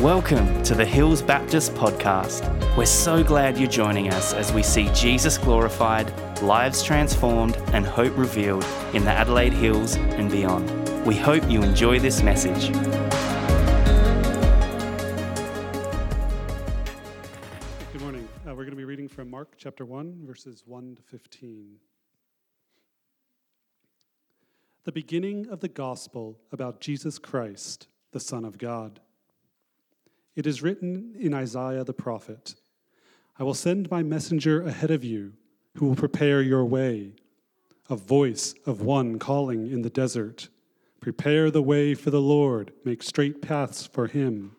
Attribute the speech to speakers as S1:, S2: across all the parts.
S1: Welcome to the Hills Baptist Podcast. We're so glad you're joining us as we see Jesus glorified, lives transformed, and hope revealed in the Adelaide Hills and beyond. We hope you enjoy this message.
S2: Good morning. Uh, we're going to be reading from Mark chapter 1, verses 1 to 15. The beginning of the gospel about Jesus Christ, the Son of God. It is written in Isaiah the prophet I will send my messenger ahead of you, who will prepare your way. A voice of one calling in the desert Prepare the way for the Lord, make straight paths for him.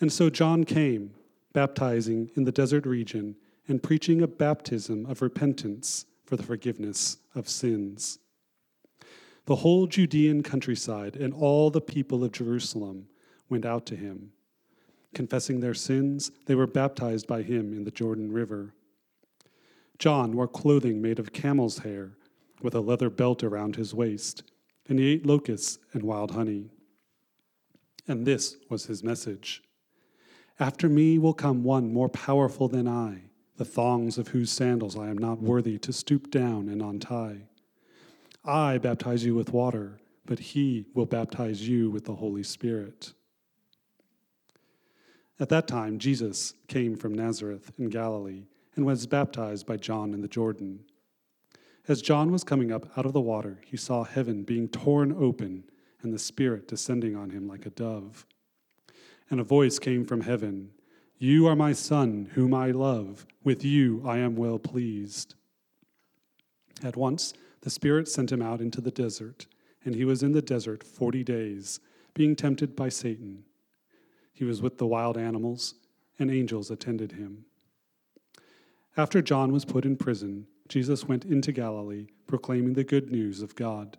S2: And so John came, baptizing in the desert region and preaching a baptism of repentance for the forgiveness of sins. The whole Judean countryside and all the people of Jerusalem went out to him. Confessing their sins, they were baptized by him in the Jordan River. John wore clothing made of camel's hair, with a leather belt around his waist, and he ate locusts and wild honey. And this was his message After me will come one more powerful than I, the thongs of whose sandals I am not worthy to stoop down and untie. I baptize you with water, but he will baptize you with the Holy Spirit. At that time, Jesus came from Nazareth in Galilee and was baptized by John in the Jordan. As John was coming up out of the water, he saw heaven being torn open and the Spirit descending on him like a dove. And a voice came from heaven You are my Son, whom I love. With you I am well pleased. At once, the Spirit sent him out into the desert, and he was in the desert forty days, being tempted by Satan. He was with the wild animals, and angels attended him. After John was put in prison, Jesus went into Galilee, proclaiming the good news of God.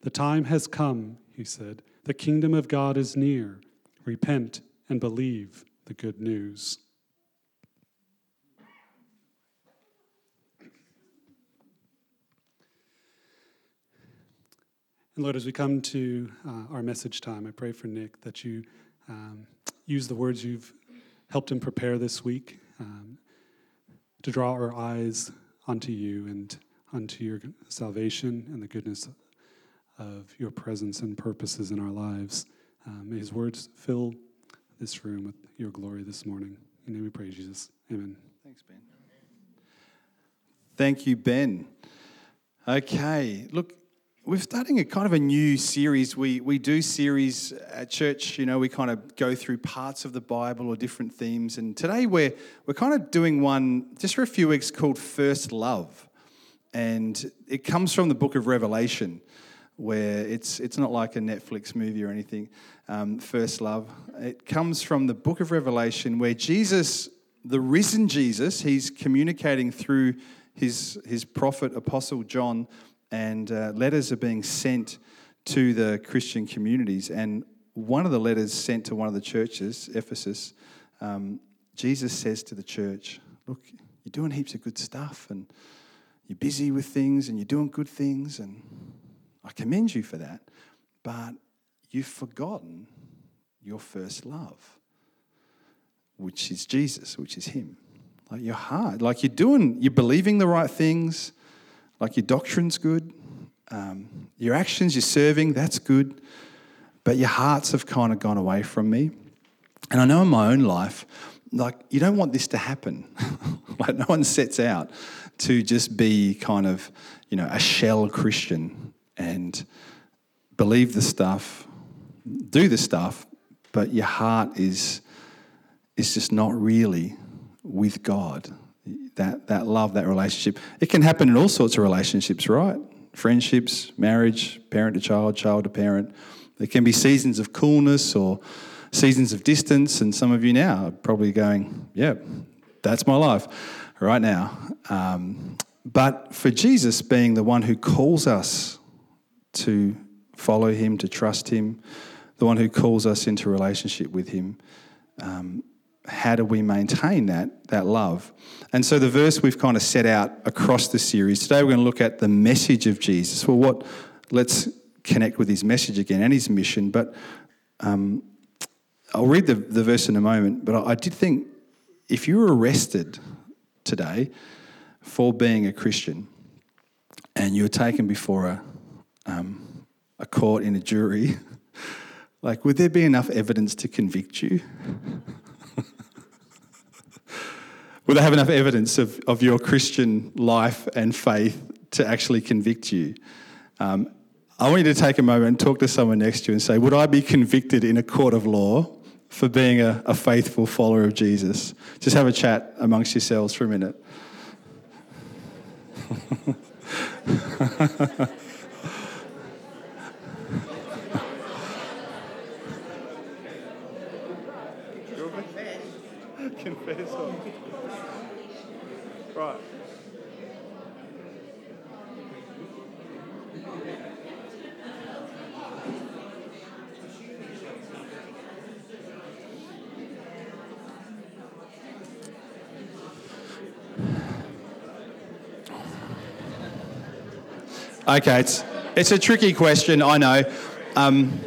S2: The time has come, he said. The kingdom of God is near. Repent and believe the good news. And Lord, as we come to uh, our message time, I pray for Nick that you um, use the words you've helped him prepare this week um, to draw our eyes onto you and unto your salvation and the goodness of your presence and purposes in our lives. Um, may his words fill this room with your glory this morning. In name we pray, Jesus. Amen.
S3: Thanks, Ben. Thank you, Ben. Okay, look, we're starting a kind of a new series. We, we do series at church, you know, we kind of go through parts of the Bible or different themes. And today we're, we're kind of doing one just for a few weeks called First Love. And it comes from the book of Revelation, where it's, it's not like a Netflix movie or anything, um, First Love. It comes from the book of Revelation, where Jesus, the risen Jesus, he's communicating through his, his prophet, apostle John and uh, letters are being sent to the Christian communities. And one of the letters sent to one of the churches, Ephesus, um, Jesus says to the church, Look, you're doing heaps of good stuff, and you're busy with things, and you're doing good things, and I commend you for that. But you've forgotten your first love, which is Jesus, which is Him. Like your heart, like you're doing, you're believing the right things like your doctrine's good, um, your actions, your serving, that's good, but your hearts have kind of gone away from me. And I know in my own life, like you don't want this to happen. like no one sets out to just be kind of, you know, a shell Christian and believe the stuff, do the stuff, but your heart is is just not really with God that, that love, that relationship. It can happen in all sorts of relationships, right? Friendships, marriage, parent to child, child to parent. There can be seasons of coolness or seasons of distance, and some of you now are probably going, yeah, that's my life right now. Um, but for Jesus being the one who calls us to follow him, to trust him, the one who calls us into relationship with him, um, how do we maintain that, that love? And so the verse we've kind of set out across the series, today we're going to look at the message of Jesus. Well, what, let's connect with his message again and his mission, but um, I'll read the, the verse in a moment, but I, I did think if you were arrested today for being a Christian and you were taken before a, um, a court in a jury, like, would there be enough evidence to convict you? Would they have enough evidence of, of your Christian life and faith to actually convict you? Um, I want you to take a moment and talk to someone next to you and say, Would I be convicted in a court of law for being a, a faithful follower of Jesus? Just have a chat amongst yourselves for a minute. Confess. Okay, it's, it's a tricky question, I know. Um,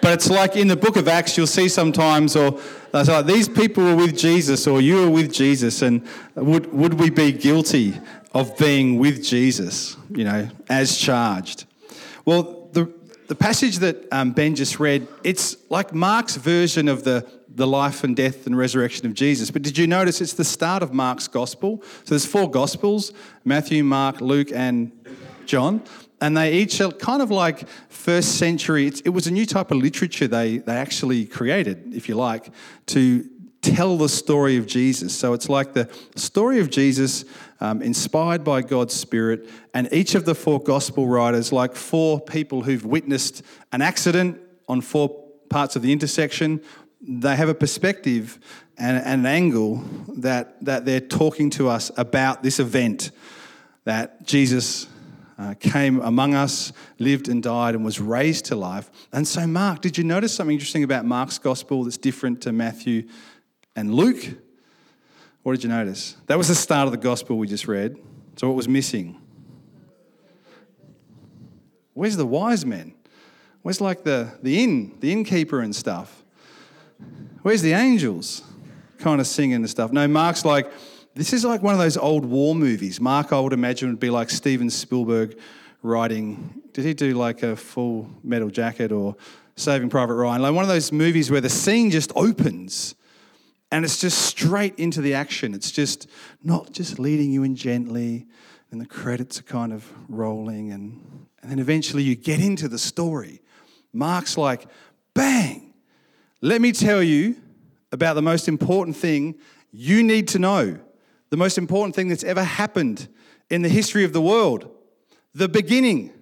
S3: but it's like in the book of Acts, you'll see sometimes, or like these people were with Jesus, or you were with Jesus, and would, would we be guilty of being with Jesus, you know, as charged? Well, the, the passage that um, Ben just read, it's like Mark's version of the, the life and death and resurrection of Jesus. But did you notice it's the start of Mark's gospel? So there's four gospels Matthew, Mark, Luke, and John. And they each are kind of like first century, it was a new type of literature they, they actually created, if you like, to tell the story of Jesus. So it's like the story of Jesus um, inspired by God's Spirit, and each of the four gospel writers, like four people who've witnessed an accident on four parts of the intersection, they have a perspective and, and an angle that, that they're talking to us about this event that Jesus uh, came among us, lived and died, and was raised to life. And so, Mark, did you notice something interesting about Mark's gospel that's different to Matthew and Luke? What did you notice? That was the start of the gospel we just read. So, what was missing? Where's the wise men? Where's like the, the inn, the innkeeper and stuff? Where's the angels kind of singing and stuff? No, Mark's like, this is like one of those old war movies. Mark, I would imagine, would be like Steven Spielberg writing. Did he do like a full metal jacket or Saving Private Ryan? Like one of those movies where the scene just opens and it's just straight into the action. It's just not just leading you in gently and the credits are kind of rolling and, and then eventually you get into the story. Mark's like, bang, let me tell you about the most important thing you need to know the most important thing that's ever happened in the history of the world, the beginning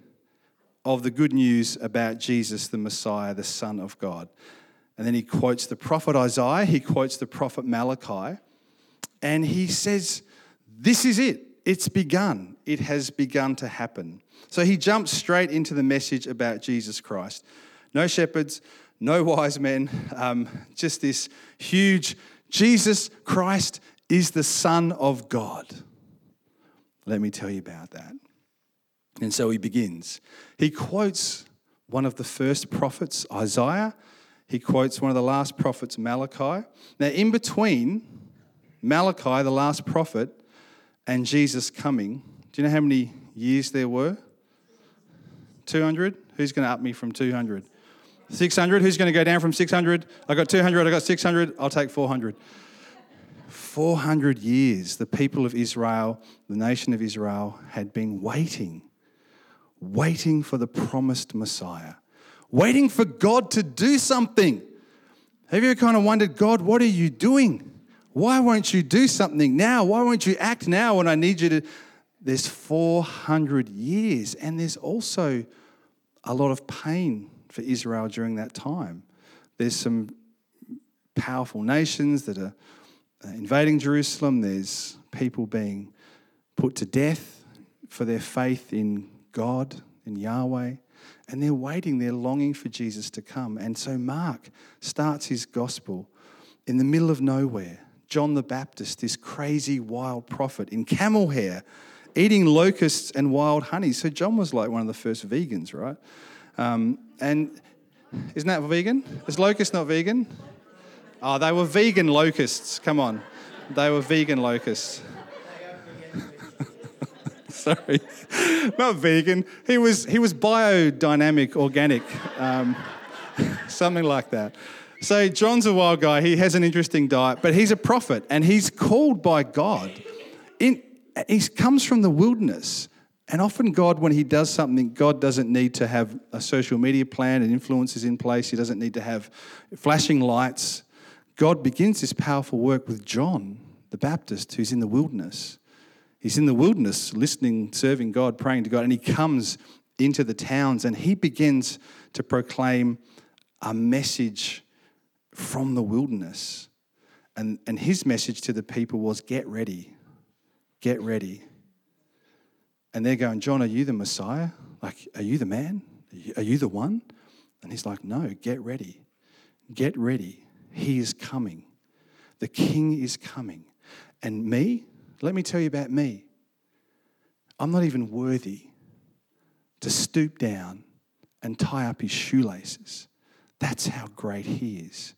S3: of the good news about Jesus, the Messiah, the Son of God. And then he quotes the prophet Isaiah, he quotes the prophet Malachi, and he says, This is it. It's begun. It has begun to happen. So he jumps straight into the message about Jesus Christ. No shepherds, no wise men, um, just this huge Jesus Christ is the Son of God. Let me tell you about that. And so he begins. He quotes one of the first prophets, Isaiah. He quotes one of the last prophets, Malachi. Now, in between Malachi, the last prophet, and Jesus coming, do you know how many years there were? 200? Who's going to up me from 200? 600? Who's going to go down from 600? I got 200, I got 600, I'll take 400. 400 years, the people of Israel, the nation of Israel, had been waiting, waiting for the promised Messiah, waiting for God to do something. Have you ever kind of wondered, God, what are you doing? Why won't you do something now? Why won't you act now when I need you to? There's 400 years, and there's also a lot of pain for Israel during that time. There's some powerful nations that are invading Jerusalem, there's people being put to death for their faith in God, in Yahweh. And they're waiting, they're longing for Jesus to come. And so Mark starts his gospel in the middle of nowhere. John the Baptist, this crazy wild prophet in camel hair, eating locusts and wild honey. So John was like one of the first vegans, right? Um, and Isn't that vegan? Is locust not vegan? Oh, they were vegan locusts. Come on. They were vegan locusts. Sorry. Not vegan. He was, he was biodynamic, organic, um, something like that. So, John's a wild guy. He has an interesting diet, but he's a prophet and he's called by God. He comes from the wilderness. And often, God, when He does something, God doesn't need to have a social media plan and influences in place. He doesn't need to have flashing lights. God begins this powerful work with John the Baptist, who's in the wilderness. He's in the wilderness listening, serving God, praying to God, and he comes into the towns and he begins to proclaim a message from the wilderness. And, and his message to the people was get ready, get ready. And they're going, John, are you the Messiah? Like, are you the man? Are you, are you the one? And he's like, no, get ready. Get ready. He is coming. The king is coming. And me, let me tell you about me. I'm not even worthy to stoop down and tie up his shoelaces. That's how great he is.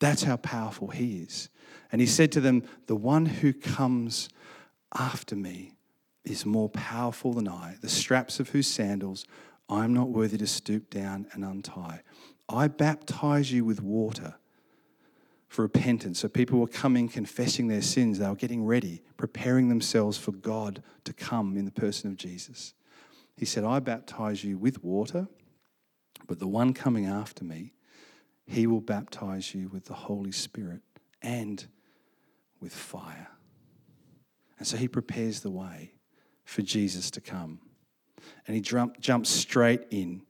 S3: That's how powerful he is. And he said to them, The one who comes after me is more powerful than I, the straps of whose sandals I am not worthy to stoop down and untie. I baptize you with water for repentance. So people were coming, confessing their sins. They were getting ready, preparing themselves for God to come in the person of Jesus. He said, I baptize you with water, but the one coming after me, he will baptize you with the Holy Spirit and with fire. And so he prepares the way for Jesus to come. And he jump, jumps straight in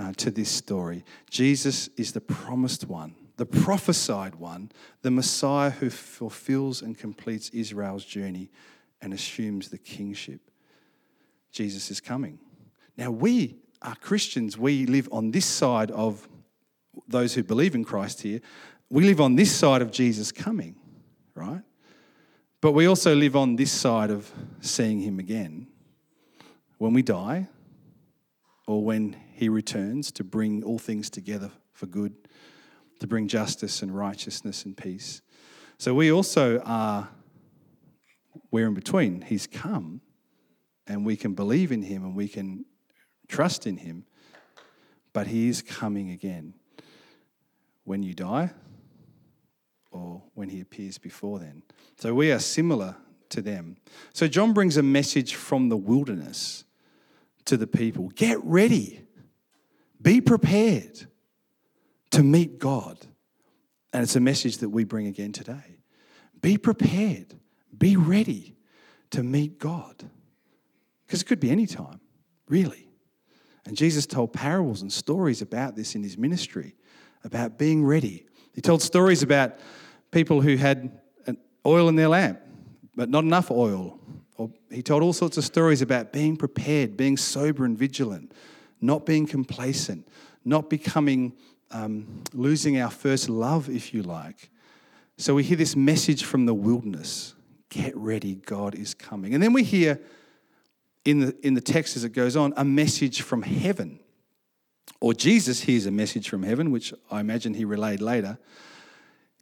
S3: uh, to this story. Jesus is the promised one, the prophesied one, the Messiah who fulfills and completes Israel's journey and assumes the kingship. Jesus is coming. Now, we are Christians. We live on this side of those who believe in Christ here. We live on this side of Jesus coming, right? But we also live on this side of seeing him again when we die or when he returns to bring all things together for good, to bring justice and righteousness and peace. So we also are, we're in between. He's come and we can believe in him and we can trust in him, but he is coming again when you die or when he appears before then. So we are similar to them. So John brings a message from the wilderness to the people get ready, be prepared to meet God. And it's a message that we bring again today. Be prepared, be ready to meet God. Because it could be any time, really. And Jesus told parables and stories about this in his ministry, about being ready. He told stories about people who had oil in their lamp, but not enough oil. Or he told all sorts of stories about being prepared, being sober and vigilant, not being complacent, not becoming, um, losing our first love, if you like. So we hear this message from the wilderness get ready, God is coming. And then we hear in the, in the text as it goes on a message from heaven. Or Jesus hears a message from heaven, which I imagine he relayed later.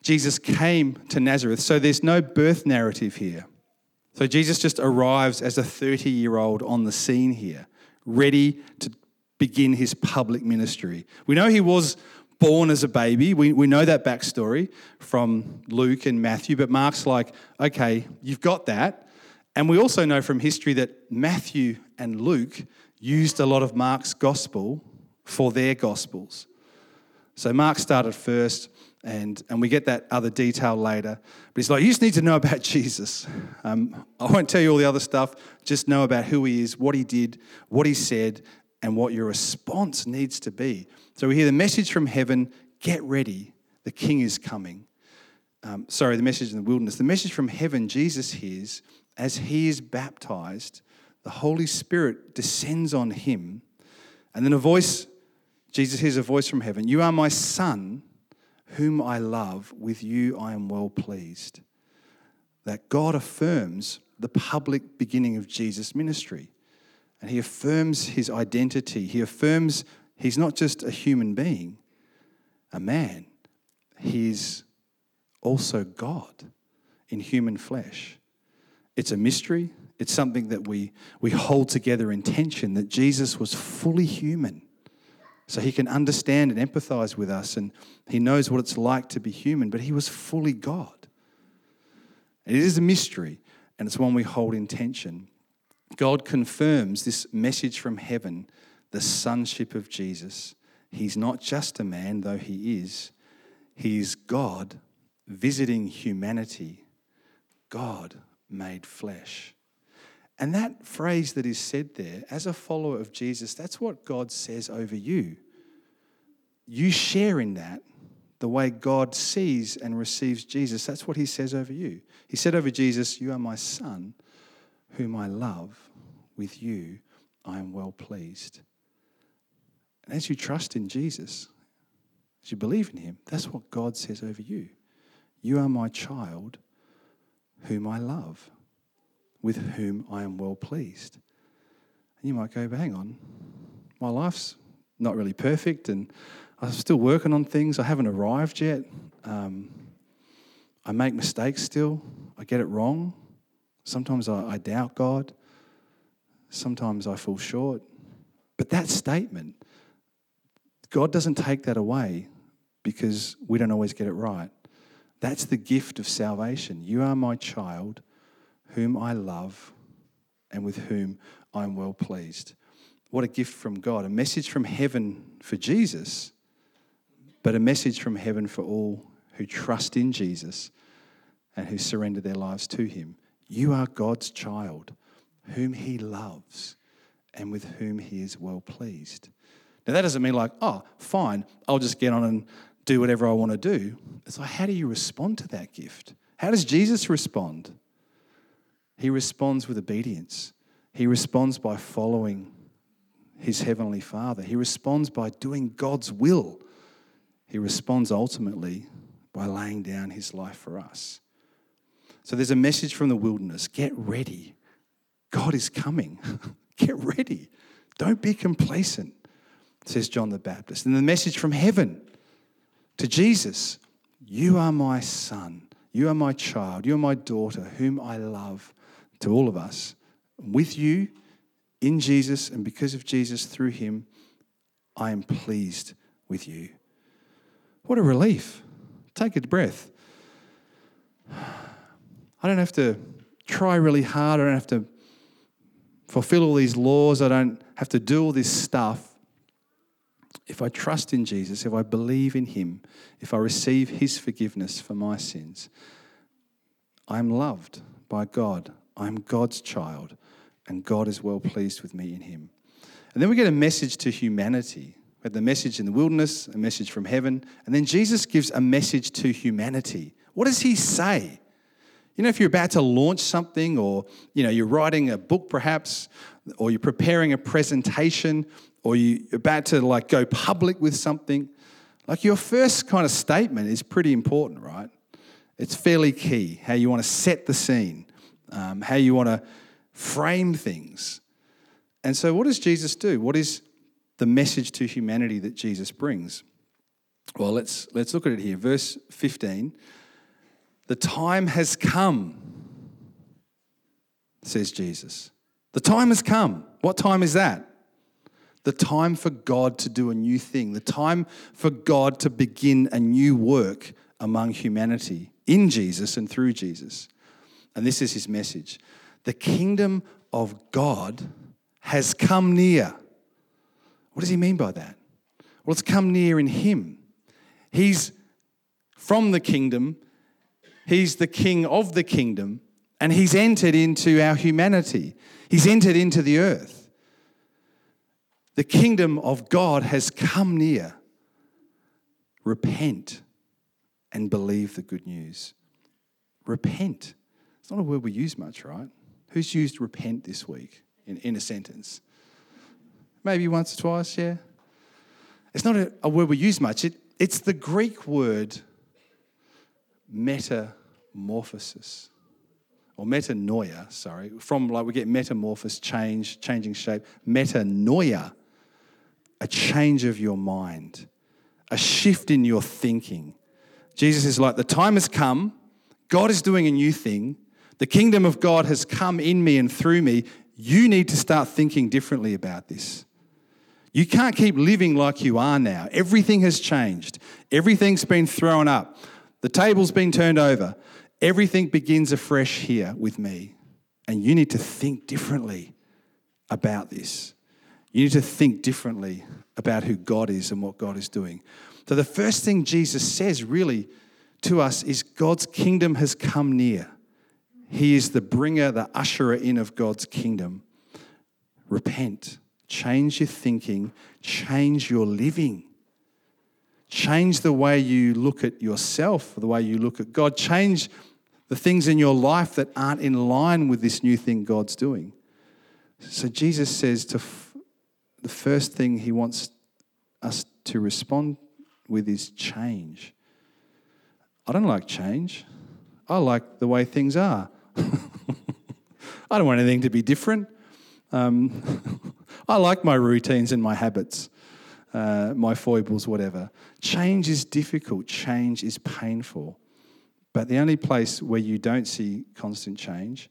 S3: Jesus came to Nazareth. So there's no birth narrative here. So Jesus just arrives as a 30 year old on the scene here, ready to begin his public ministry. We know he was born as a baby. We, we know that backstory from Luke and Matthew, but Mark's like, okay, you've got that. And we also know from history that Matthew and Luke used a lot of Mark's gospel for their gospels. So Mark started first, and, and we get that other detail later. But he's like, you just need to know about Jesus. Um, I won't tell you all the other stuff, just know about who he is, what he did, what he said, and what your response needs to be. So we hear the message from heaven get ready, the king is coming. Um, sorry, the message in the wilderness. The message from heaven, Jesus hears as he is baptized, the Holy Spirit descends on him, and then a voice, Jesus hears a voice from heaven You are my son whom I love, with you I am well pleased. That God affirms the public beginning of Jesus' ministry. And he affirms his identity. He affirms he's not just a human being, a man, he's also God in human flesh. It's a mystery. It's something that we, we hold together in tension that Jesus was fully human. So he can understand and empathize with us, and he knows what it's like to be human, but he was fully God. It is a mystery, and it's one we hold in tension. God confirms this message from heaven, the sonship of Jesus. He's not just a man, though he is. He is God visiting humanity, God made flesh. And that phrase that is said there, as a follower of Jesus, that's what God says over you. You share in that the way God sees and receives Jesus. That's what he says over you. He said over Jesus, You are my son, whom I love. With you, I am well pleased. And as you trust in Jesus, as you believe in him, that's what God says over you. You are my child, whom I love with whom I am well pleased. And you might go, but hang on, my life's not really perfect and I'm still working on things. I haven't arrived yet. Um, I make mistakes still. I get it wrong. Sometimes I, I doubt God. Sometimes I fall short. But that statement, God doesn't take that away because we don't always get it right. That's the gift of salvation. You are my child whom I love and with whom I'm well pleased. What a gift from God. A message from heaven for Jesus, but a message from heaven for all who trust in Jesus and who surrender their lives to Him. You are God's child, whom He loves and with whom He is well pleased. Now, that doesn't mean like, oh, fine, I'll just get on and do whatever I want to do. It's like, how do you respond to that gift? How does Jesus respond? He responds with obedience. He responds by following his heavenly Father. He responds by doing God's will. He responds ultimately by laying down his life for us. So there's a message from the wilderness get ready. God is coming. get ready. Don't be complacent, says John the Baptist. And the message from heaven to Jesus You are my son. You are my child. You are my daughter, whom I love to all of us, with you in Jesus and because of Jesus through him, I am pleased with you. What a relief. Take a breath. I don't have to try really hard. I don't have to fulfill all these laws. I don't have to do all this stuff. If I trust in Jesus, if I believe in Him, if I receive His forgiveness for my sins, I'm loved by God. I'm God's child, and God is well pleased with me in him. And then we get a message to humanity. We have the message in the wilderness, a message from heaven, and then Jesus gives a message to humanity. What does he say? You know, if you're about to launch something, or you know, you're writing a book perhaps, or you're preparing a presentation, or you're about to like go public with something, like your first kind of statement is pretty important, right? It's fairly key how you want to set the scene um, how you want to frame things. And so, what does Jesus do? What is the message to humanity that Jesus brings? Well, let's, let's look at it here. Verse 15 The time has come, says Jesus. The time has come. What time is that? The time for God to do a new thing, the time for God to begin a new work among humanity in Jesus and through Jesus. And this is his message the kingdom of God has come near. What does he mean by that? Well, it's come near in him. He's from the kingdom, he's the king of the kingdom, and he's entered into our humanity. He's entered into the earth. The kingdom of God has come near. Repent and believe the good news. Repent. It's not a word we use much, right? Who's used repent this week in, in a sentence? Maybe once or twice, yeah? It's not a, a word we use much. It, it's the Greek word metamorphosis or metanoia, sorry, from like we get metamorphosis, change, changing shape, metanoia, a change of your mind, a shift in your thinking. Jesus is like, the time has come. God is doing a new thing. The kingdom of God has come in me and through me. You need to start thinking differently about this. You can't keep living like you are now. Everything has changed, everything's been thrown up, the table's been turned over. Everything begins afresh here with me. And you need to think differently about this. You need to think differently about who God is and what God is doing. So, the first thing Jesus says really to us is God's kingdom has come near. He is the bringer, the usherer in of God's kingdom. Repent, change your thinking, change your living. Change the way you look at yourself, the way you look at God. Change the things in your life that aren't in line with this new thing God's doing. So Jesus says to f- the first thing he wants us to respond with is change. I don't like change. I like the way things are. I don't want anything to be different. Um, I like my routines and my habits, uh, my foibles, whatever. Change is difficult, change is painful. But the only place where you don't see constant change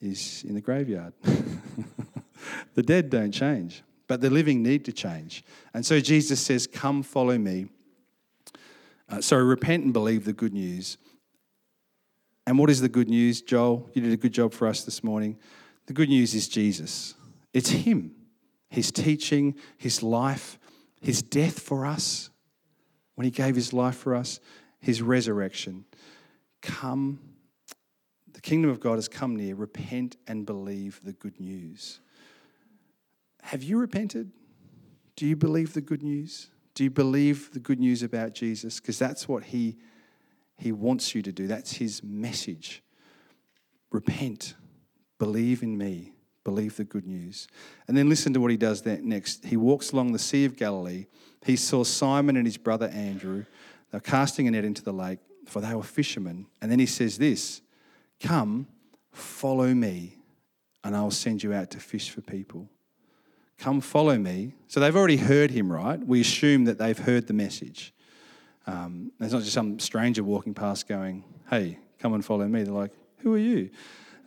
S3: is in the graveyard. the dead don't change, but the living need to change. And so Jesus says, Come follow me. Uh, so repent and believe the good news. And what is the good news, Joel? You did a good job for us this morning. The good news is Jesus. It's Him, His teaching, His life, His death for us, when He gave His life for us, His resurrection. Come, the kingdom of God has come near. Repent and believe the good news. Have you repented? Do you believe the good news? Do you believe the good news about Jesus? Because that's what he, he wants you to do. That's his message. Repent, believe in me, believe the good news. And then listen to what he does next. He walks along the Sea of Galilee. He saw Simon and his brother Andrew. They're casting a net into the lake, for they were fishermen. And then he says this Come, follow me, and I'll send you out to fish for people. Come follow me. So they've already heard him, right? We assume that they've heard the message. Um, it's not just some stranger walking past going, hey, come and follow me. They're like, who are you?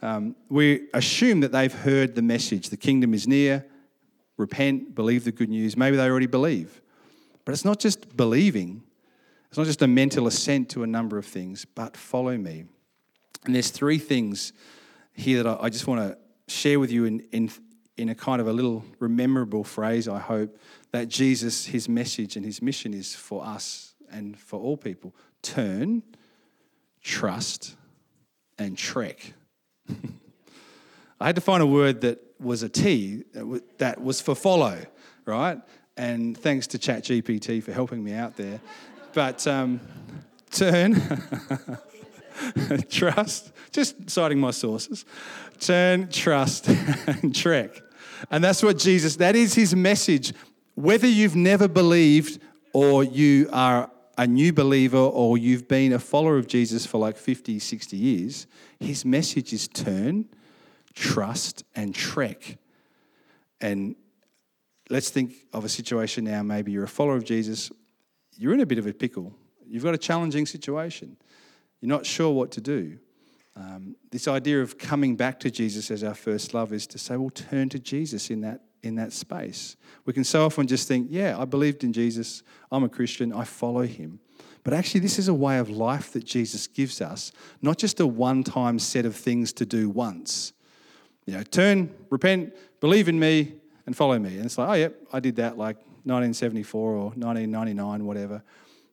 S3: Um, we assume that they've heard the message. The kingdom is near. Repent, believe the good news. Maybe they already believe. But it's not just believing, it's not just a mental assent to a number of things, but follow me. And there's three things here that I just want to share with you in, in, in a kind of a little rememberable phrase, I hope, that Jesus, his message and his mission is for us and for all people turn, trust, and trek. I had to find a word that was a T, that was for follow, right? And thanks to ChatGPT for helping me out there. But um, turn, trust, just citing my sources, turn, trust, and trek. And that's what Jesus, that is his message. Whether you've never believed or you are a new believer or you've been a follower of Jesus for like 50, 60 years, his message is turn, trust, and trek. And let's think of a situation now. Maybe you're a follower of Jesus, you're in a bit of a pickle. You've got a challenging situation. You're not sure what to do. Um, this idea of coming back to Jesus as our first love is to say, well, turn to Jesus in that, in that space. We can so often just think, yeah, I believed in Jesus, I'm a Christian, I follow him. But actually, this is a way of life that Jesus gives us, not just a one time set of things to do once. You know, turn, repent, believe in me, and follow me. And it's like, oh, yep, I did that like 1974 or 1999, whatever.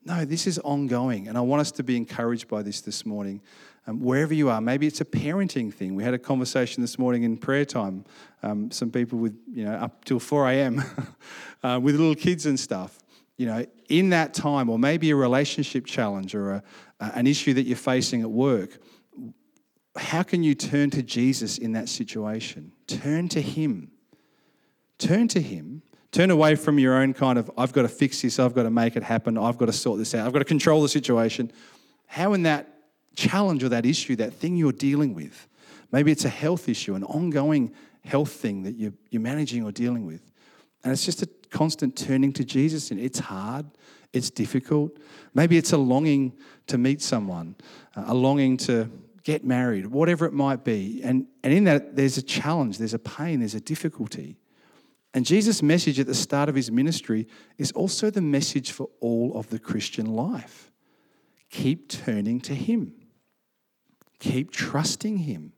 S3: No, this is ongoing. And I want us to be encouraged by this this morning um, wherever you are. Maybe it's a parenting thing. We had a conversation this morning in prayer time. Um, some people with, you know, up till 4 a.m. uh, with little kids and stuff. You know, in that time, or maybe a relationship challenge or a, uh, an issue that you're facing at work, how can you turn to Jesus in that situation? Turn to Him. Turn to Him. Turn away from your own kind of, I've got to fix this, I've got to make it happen, I've got to sort this out, I've got to control the situation. How, in that challenge or that issue, that thing you're dealing with. Maybe it's a health issue, an ongoing health thing that you're, you're managing or dealing with. And it's just a constant turning to Jesus. And it's hard, It's difficult. Maybe it's a longing to meet someone, a longing to get married, whatever it might be. And, and in that, there's a challenge, there's a pain, there's a difficulty. And Jesus' message at the start of his ministry is also the message for all of the Christian life. Keep turning to him, keep trusting him,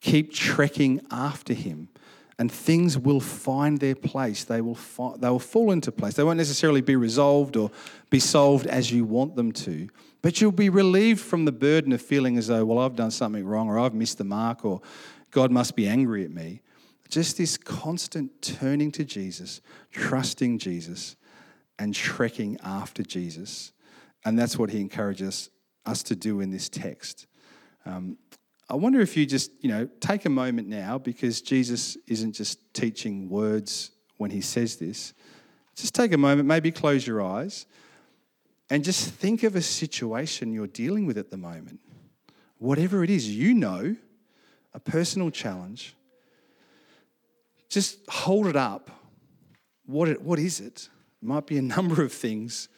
S3: keep trekking after him and things will find their place. They will, fi- they will fall into place. They won't necessarily be resolved or be solved as you want them to, but you'll be relieved from the burden of feeling as though, well, I've done something wrong or I've missed the mark or God must be angry at me. Just this constant turning to Jesus, trusting Jesus, and trekking after Jesus. And that's what he encourages us to do in this text. Um, I wonder if you just, you know, take a moment now because Jesus isn't just teaching words when he says this. Just take a moment, maybe close your eyes, and just think of a situation you're dealing with at the moment. Whatever it is, you know, a personal challenge. Just hold it up. What, it, what is it? It might be a number of things.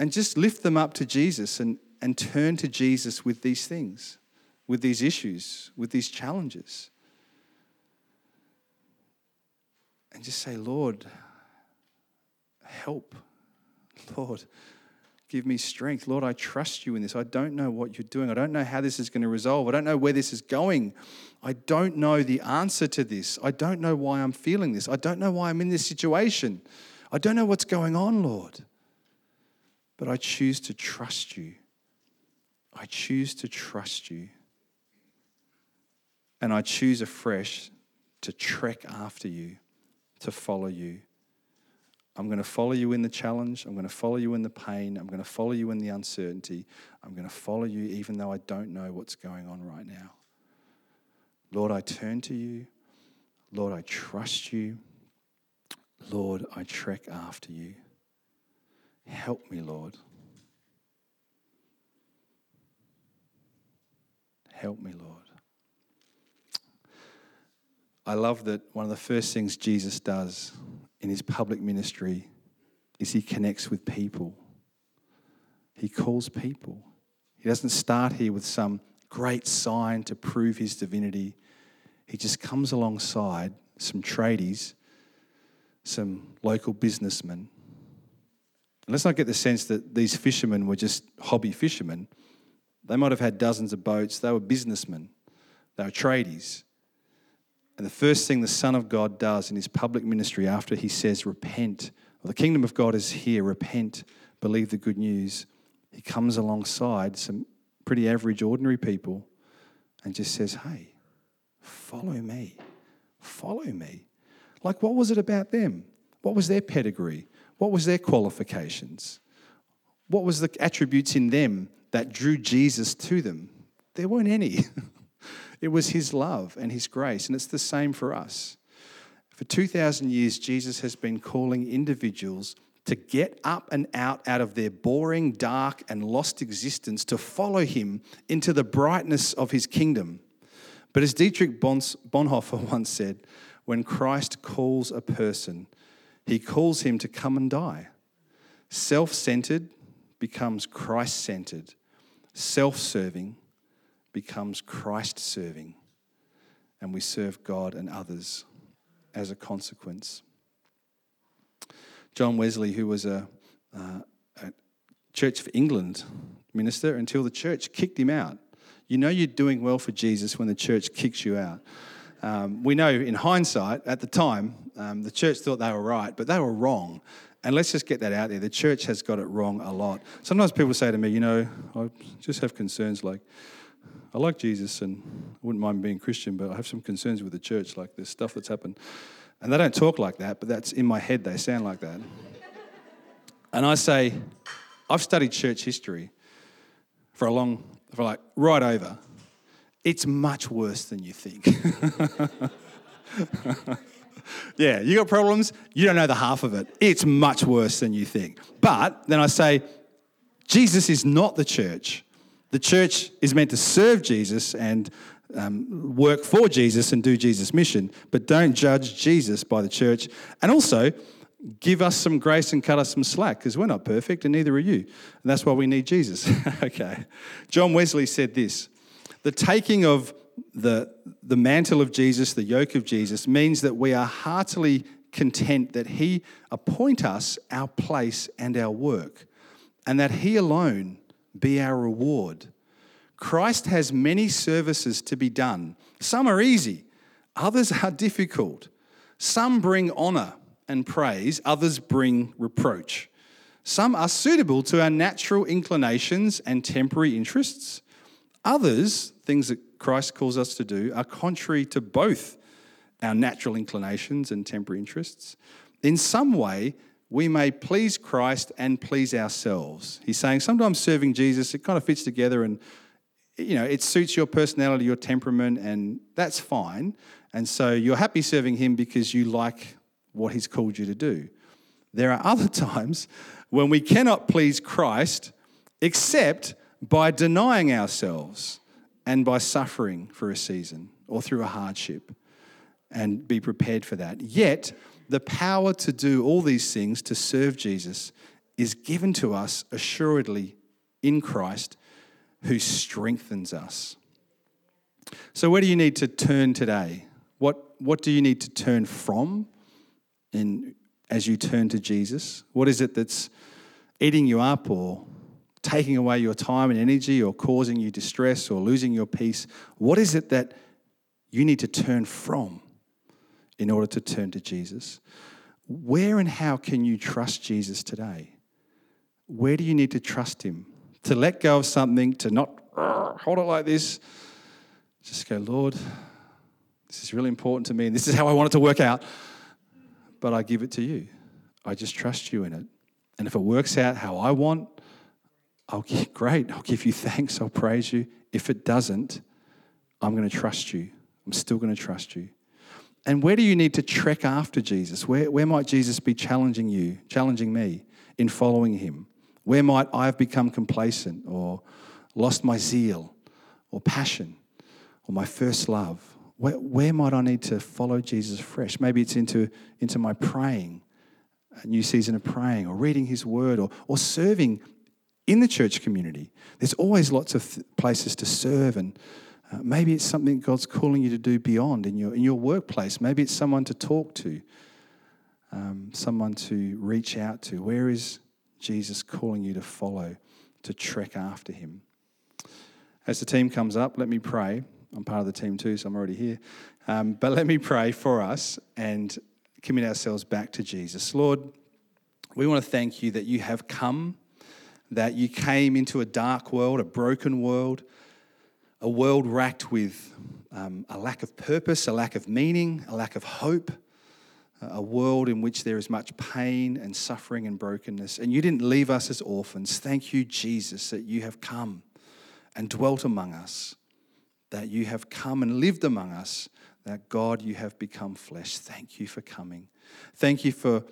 S3: And just lift them up to Jesus and, and turn to Jesus with these things with these issues, with these challenges. And just say, Lord, help. Lord, give me strength. Lord, I trust you in this. I don't know what you're doing. I don't know how this is going to resolve. I don't know where this is going. I don't know the answer to this. I don't know why I'm feeling this. I don't know why I'm in this situation. I don't know what's going on, Lord. But I choose to trust you. I choose to trust you. And I choose afresh to trek after you, to follow you. I'm going to follow you in the challenge. I'm going to follow you in the pain. I'm going to follow you in the uncertainty. I'm going to follow you even though I don't know what's going on right now. Lord, I turn to you. Lord, I trust you. Lord, I trek after you. Help me, Lord. Help me, Lord. I love that one of the first things Jesus does in his public ministry is he connects with people. He calls people. He doesn't start here with some great sign to prove his divinity. He just comes alongside some tradies, some local businessmen. And let's not get the sense that these fishermen were just hobby fishermen. They might have had dozens of boats, they were businessmen, they were tradies. And the first thing the Son of God does in his public ministry after he says, Repent, well, the kingdom of God is here, repent, believe the good news, he comes alongside some pretty average, ordinary people and just says, Hey, follow me. Follow me. Like, what was it about them? What was their pedigree? What was their qualifications? What was the attributes in them that drew Jesus to them? There weren't any. It was His love and His grace, and it's the same for us. For 2,000 years, Jesus has been calling individuals to get up and out out of their boring, dark, and lost existence to follow Him into the brightness of His kingdom. But as Dietrich Bonhoeffer once said, when Christ calls a person, he calls him to come and die. Self centered becomes Christ centered, self serving becomes Christ serving, and we serve God and others as a consequence. John Wesley, who was a, uh, a Church of England minister until the church kicked him out. You know you're doing well for Jesus when the church kicks you out. Um, we know in hindsight, at the time, um, the church thought they were right, but they were wrong. And let's just get that out there. The church has got it wrong a lot. Sometimes people say to me, you know, I just have concerns like, I like Jesus and I wouldn't mind being Christian, but I have some concerns with the church, like this stuff that's happened. And they don't talk like that, but that's in my head, they sound like that. And I say, I've studied church history for a long, for like right over. It's much worse than you think. yeah, you got problems, you don't know the half of it. It's much worse than you think. But then I say, Jesus is not the church. The church is meant to serve Jesus and um, work for Jesus and do Jesus' mission, but don't judge Jesus by the church. And also, give us some grace and cut us some slack because we're not perfect and neither are you. And that's why we need Jesus. okay. John Wesley said this The taking of the, the mantle of Jesus, the yoke of Jesus, means that we are heartily content that He appoint us our place and our work, and that He alone be our reward. Christ has many services to be done. Some are easy, others are difficult. Some bring honor and praise, others bring reproach. Some are suitable to our natural inclinations and temporary interests. Others, things that Christ calls us to do, are contrary to both our natural inclinations and temporary interests. In some way, we may please Christ and please ourselves. He's saying sometimes serving Jesus, it kind of fits together and you know, it suits your personality, your temperament, and that's fine. And so you're happy serving him because you like what he's called you to do. There are other times when we cannot please Christ except by denying ourselves and by suffering for a season or through a hardship and be prepared for that. Yet, the power to do all these things, to serve Jesus, is given to us assuredly in Christ who strengthens us. So, where do you need to turn today? What, what do you need to turn from in, as you turn to Jesus? What is it that's eating you up or taking away your time and energy or causing you distress or losing your peace? What is it that you need to turn from in order to turn to Jesus? Where and how can you trust Jesus today? Where do you need to trust Him? To let go of something, to not hold it like this, just go, Lord, this is really important to me and this is how I want it to work out. But I give it to you. I just trust you in it. And if it works out how I want, I'll give, great. I'll give you thanks. I'll praise you. If it doesn't, I'm going to trust you. I'm still going to trust you. And where do you need to trek after Jesus? Where, where might Jesus be challenging you, challenging me in following him? Where might I have become complacent or lost my zeal or passion or my first love? Where, where might I need to follow Jesus fresh? Maybe it's into, into my praying, a new season of praying or reading his word or, or serving in the church community. There's always lots of th- places to serve and uh, maybe it's something God's calling you to do beyond in your, in your workplace. Maybe it's someone to talk to, um, someone to reach out to. Where is Jesus calling you to follow, to trek after him? As the team comes up, let me pray. I'm part of the team too, so I'm already here. Um, but let me pray for us and commit ourselves back to Jesus. Lord, we want to thank you that you have come, that you came into a dark world, a broken world a world racked with um, a lack of purpose, a lack of meaning, a lack of hope, a world in which there is much pain and suffering and brokenness. And you didn't leave us as orphans. Thank you, Jesus, that you have come and dwelt among us, that you have come and lived among us, that God, you have become flesh. Thank you for coming. Thank you for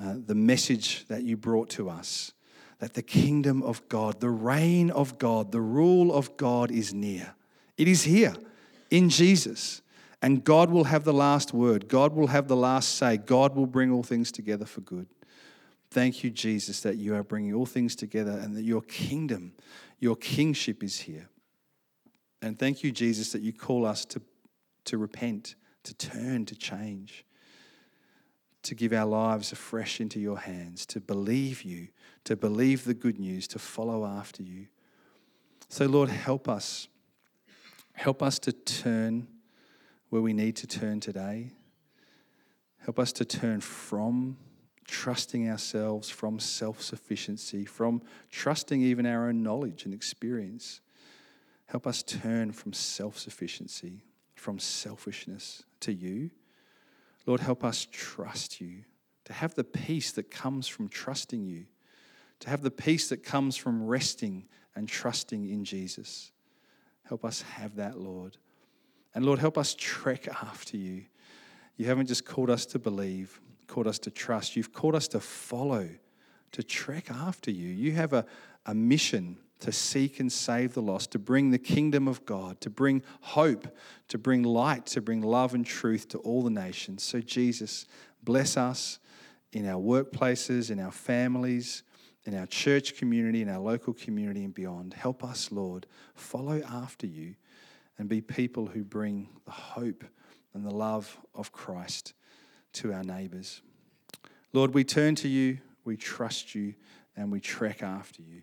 S3: uh, the message that you brought to us that the kingdom of God, the reign of God, the rule of God is near. It is here in Jesus. And God will have the last word. God will have the last say. God will bring all things together for good. Thank you, Jesus, that you are bringing all things together and that your kingdom, your kingship is here. And thank you, Jesus, that you call us to, to repent, to turn, to change to give our lives afresh into your hands, to believe you, to believe the good news, to follow after you. So, Lord, help us. Help us to turn where we need to turn today. Help us to turn from trusting ourselves, from self sufficiency, from trusting even our own knowledge and experience. Help us turn from self sufficiency, from selfishness to you Lord, help us trust you, to have the peace that comes from trusting you, to have the peace that comes from resting and trusting in Jesus. Help us have that, Lord. And Lord, help us trek after you. You haven't just called us to believe, called us to trust. You've called us to follow, to trek after you. You have a, a mission to seek and save the lost, to bring the kingdom of God, to bring hope, to bring light, to bring love and truth to all the nations. So, Jesus, bless us in our workplaces, in our families, in our church community, in our local community, and beyond. Help us, Lord, follow after you and be people who bring the hope and the love of Christ to our neighbours. Lord, we turn to you, we trust you, and we trek after you.